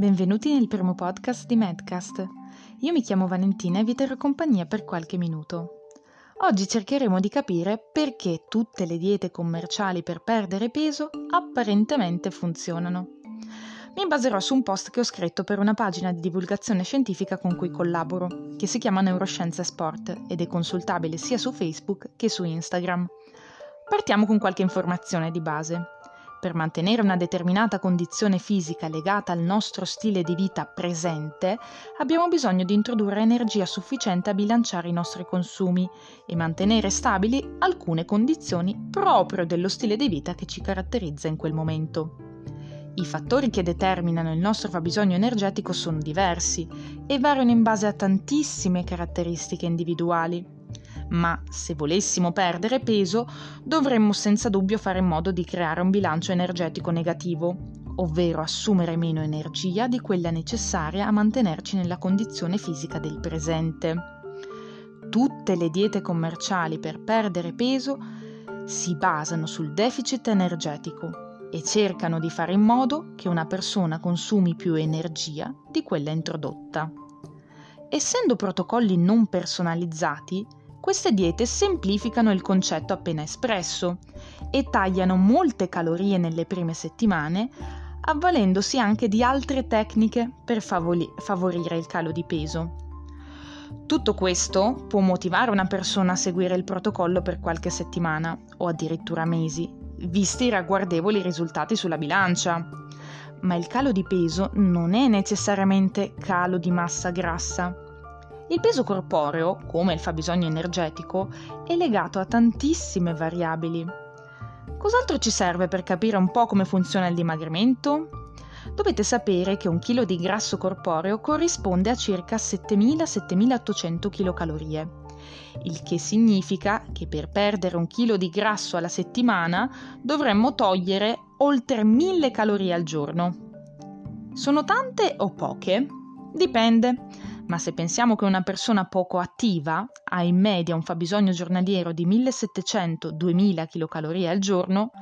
Benvenuti nel primo podcast di Medcast. Io mi chiamo Valentina e vi terrò compagnia per qualche minuto. Oggi cercheremo di capire perché tutte le diete commerciali per perdere peso apparentemente funzionano. Mi baserò su un post che ho scritto per una pagina di divulgazione scientifica con cui collaboro, che si chiama Neuroscienze Sport ed è consultabile sia su Facebook che su Instagram. Partiamo con qualche informazione di base. Per mantenere una determinata condizione fisica legata al nostro stile di vita presente, abbiamo bisogno di introdurre energia sufficiente a bilanciare i nostri consumi e mantenere stabili alcune condizioni proprio dello stile di vita che ci caratterizza in quel momento. I fattori che determinano il nostro fabbisogno energetico sono diversi e variano in base a tantissime caratteristiche individuali ma se volessimo perdere peso dovremmo senza dubbio fare in modo di creare un bilancio energetico negativo, ovvero assumere meno energia di quella necessaria a mantenerci nella condizione fisica del presente. Tutte le diete commerciali per perdere peso si basano sul deficit energetico e cercano di fare in modo che una persona consumi più energia di quella introdotta. Essendo protocolli non personalizzati, queste diete semplificano il concetto appena espresso e tagliano molte calorie nelle prime settimane, avvalendosi anche di altre tecniche per favoli- favorire il calo di peso. Tutto questo può motivare una persona a seguire il protocollo per qualche settimana o addirittura mesi, visti i ragguardevoli risultati sulla bilancia. Ma il calo di peso non è necessariamente calo di massa grassa, il peso corporeo, come il fabbisogno energetico, è legato a tantissime variabili. Cos'altro ci serve per capire un po' come funziona il dimagrimento? Dovete sapere che un chilo di grasso corporeo corrisponde a circa 7.000-7.800 kcal, il che significa che per perdere un chilo di grasso alla settimana dovremmo togliere oltre 1.000 calorie al giorno. Sono tante o poche? Dipende ma se pensiamo che una persona poco attiva ha in media un fabbisogno giornaliero di 1700-2000 kcal al giorno,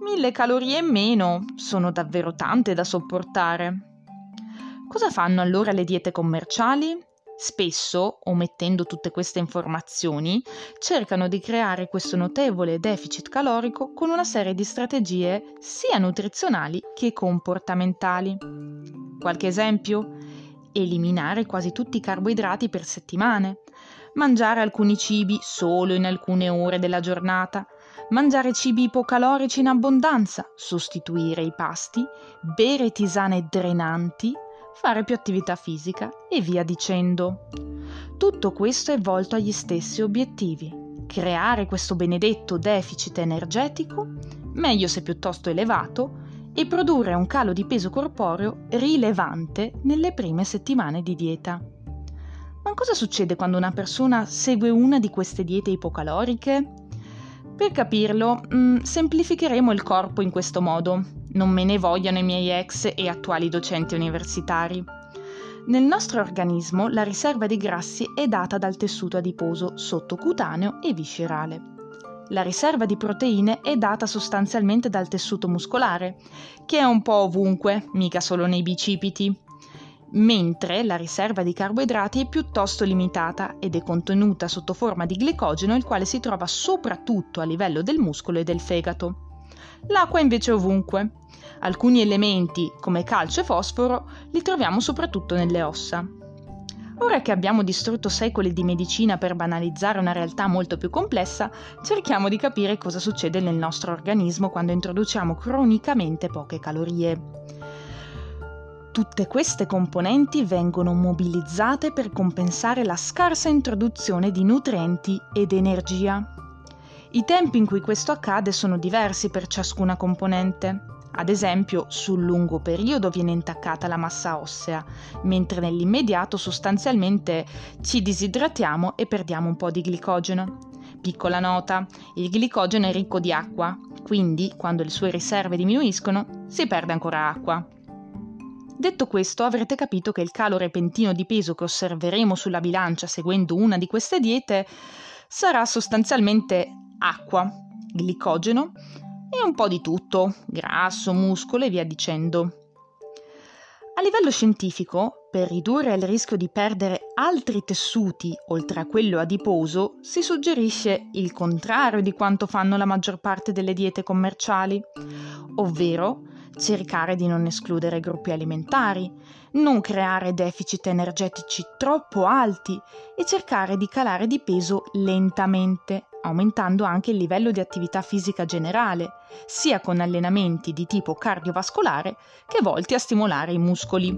1000 calorie in meno sono davvero tante da sopportare. Cosa fanno allora le diete commerciali? Spesso, omettendo tutte queste informazioni, cercano di creare questo notevole deficit calorico con una serie di strategie sia nutrizionali che comportamentali. Qualche esempio? Eliminare quasi tutti i carboidrati per settimane, mangiare alcuni cibi solo in alcune ore della giornata, mangiare cibi ipocalorici in abbondanza, sostituire i pasti, bere tisane drenanti, fare più attività fisica e via dicendo. Tutto questo è volto agli stessi obiettivi, creare questo benedetto deficit energetico, meglio se piuttosto elevato, e produrre un calo di peso corporeo rilevante nelle prime settimane di dieta. Ma cosa succede quando una persona segue una di queste diete ipocaloriche? Per capirlo, mm, semplificheremo il corpo in questo modo. Non me ne vogliano i miei ex e attuali docenti universitari. Nel nostro organismo la riserva di grassi è data dal tessuto adiposo sottocutaneo e viscerale. La riserva di proteine è data sostanzialmente dal tessuto muscolare, che è un po' ovunque, mica solo nei bicipiti, mentre la riserva di carboidrati è piuttosto limitata ed è contenuta sotto forma di glicogeno, il quale si trova soprattutto a livello del muscolo e del fegato. L'acqua invece è ovunque. Alcuni elementi, come calcio e fosforo, li troviamo soprattutto nelle ossa. Ora che abbiamo distrutto secoli di medicina per banalizzare una realtà molto più complessa, cerchiamo di capire cosa succede nel nostro organismo quando introduciamo cronicamente poche calorie. Tutte queste componenti vengono mobilizzate per compensare la scarsa introduzione di nutrienti ed energia. I tempi in cui questo accade sono diversi per ciascuna componente. Ad esempio, sul lungo periodo viene intaccata la massa ossea, mentre nell'immediato sostanzialmente ci disidratiamo e perdiamo un po' di glicogeno. Piccola nota, il glicogeno è ricco di acqua, quindi quando le sue riserve diminuiscono si perde ancora acqua. Detto questo, avrete capito che il calo repentino di peso che osserveremo sulla bilancia seguendo una di queste diete sarà sostanzialmente acqua, glicogeno e un po' di tutto, grasso, muscolo e via dicendo. A livello scientifico, per ridurre il rischio di perdere altri tessuti oltre a quello adiposo, si suggerisce il contrario di quanto fanno la maggior parte delle diete commerciali, ovvero cercare di non escludere gruppi alimentari, non creare deficit energetici troppo alti e cercare di calare di peso lentamente, aumentando anche il livello di attività fisica generale, sia con allenamenti di tipo cardiovascolare che volti a stimolare i muscoli.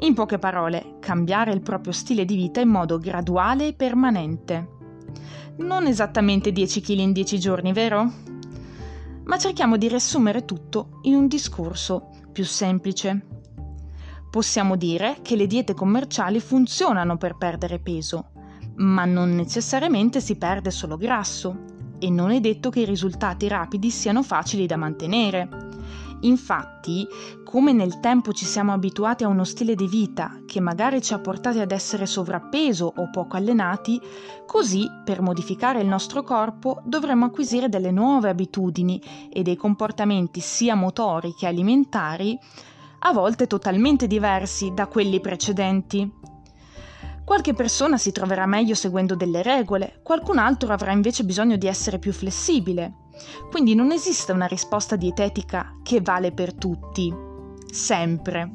In poche parole, cambiare il proprio stile di vita in modo graduale e permanente. Non esattamente 10 kg in 10 giorni, vero? Ma cerchiamo di riassumere tutto in un discorso più semplice. Possiamo dire che le diete commerciali funzionano per perdere peso, ma non necessariamente si perde solo grasso e non è detto che i risultati rapidi siano facili da mantenere. Infatti, come nel tempo ci siamo abituati a uno stile di vita che magari ci ha portati ad essere sovrappeso o poco allenati, così per modificare il nostro corpo dovremmo acquisire delle nuove abitudini e dei comportamenti sia motori che alimentari a volte totalmente diversi da quelli precedenti. Qualche persona si troverà meglio seguendo delle regole, qualcun altro avrà invece bisogno di essere più flessibile. Quindi non esiste una risposta dietetica che vale per tutti, sempre.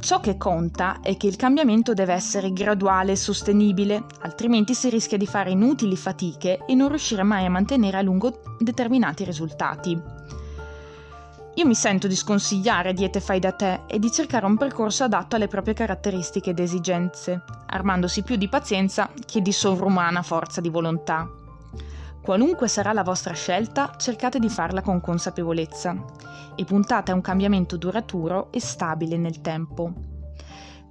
Ciò che conta è che il cambiamento deve essere graduale e sostenibile, altrimenti si rischia di fare inutili fatiche e non riuscire mai a mantenere a lungo determinati risultati. Io mi sento di sconsigliare diete fai da te e di cercare un percorso adatto alle proprie caratteristiche ed esigenze, armandosi più di pazienza che di sovrumana forza di volontà. Qualunque sarà la vostra scelta, cercate di farla con consapevolezza e puntate a un cambiamento duraturo e stabile nel tempo.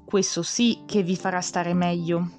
Questo sì che vi farà stare meglio,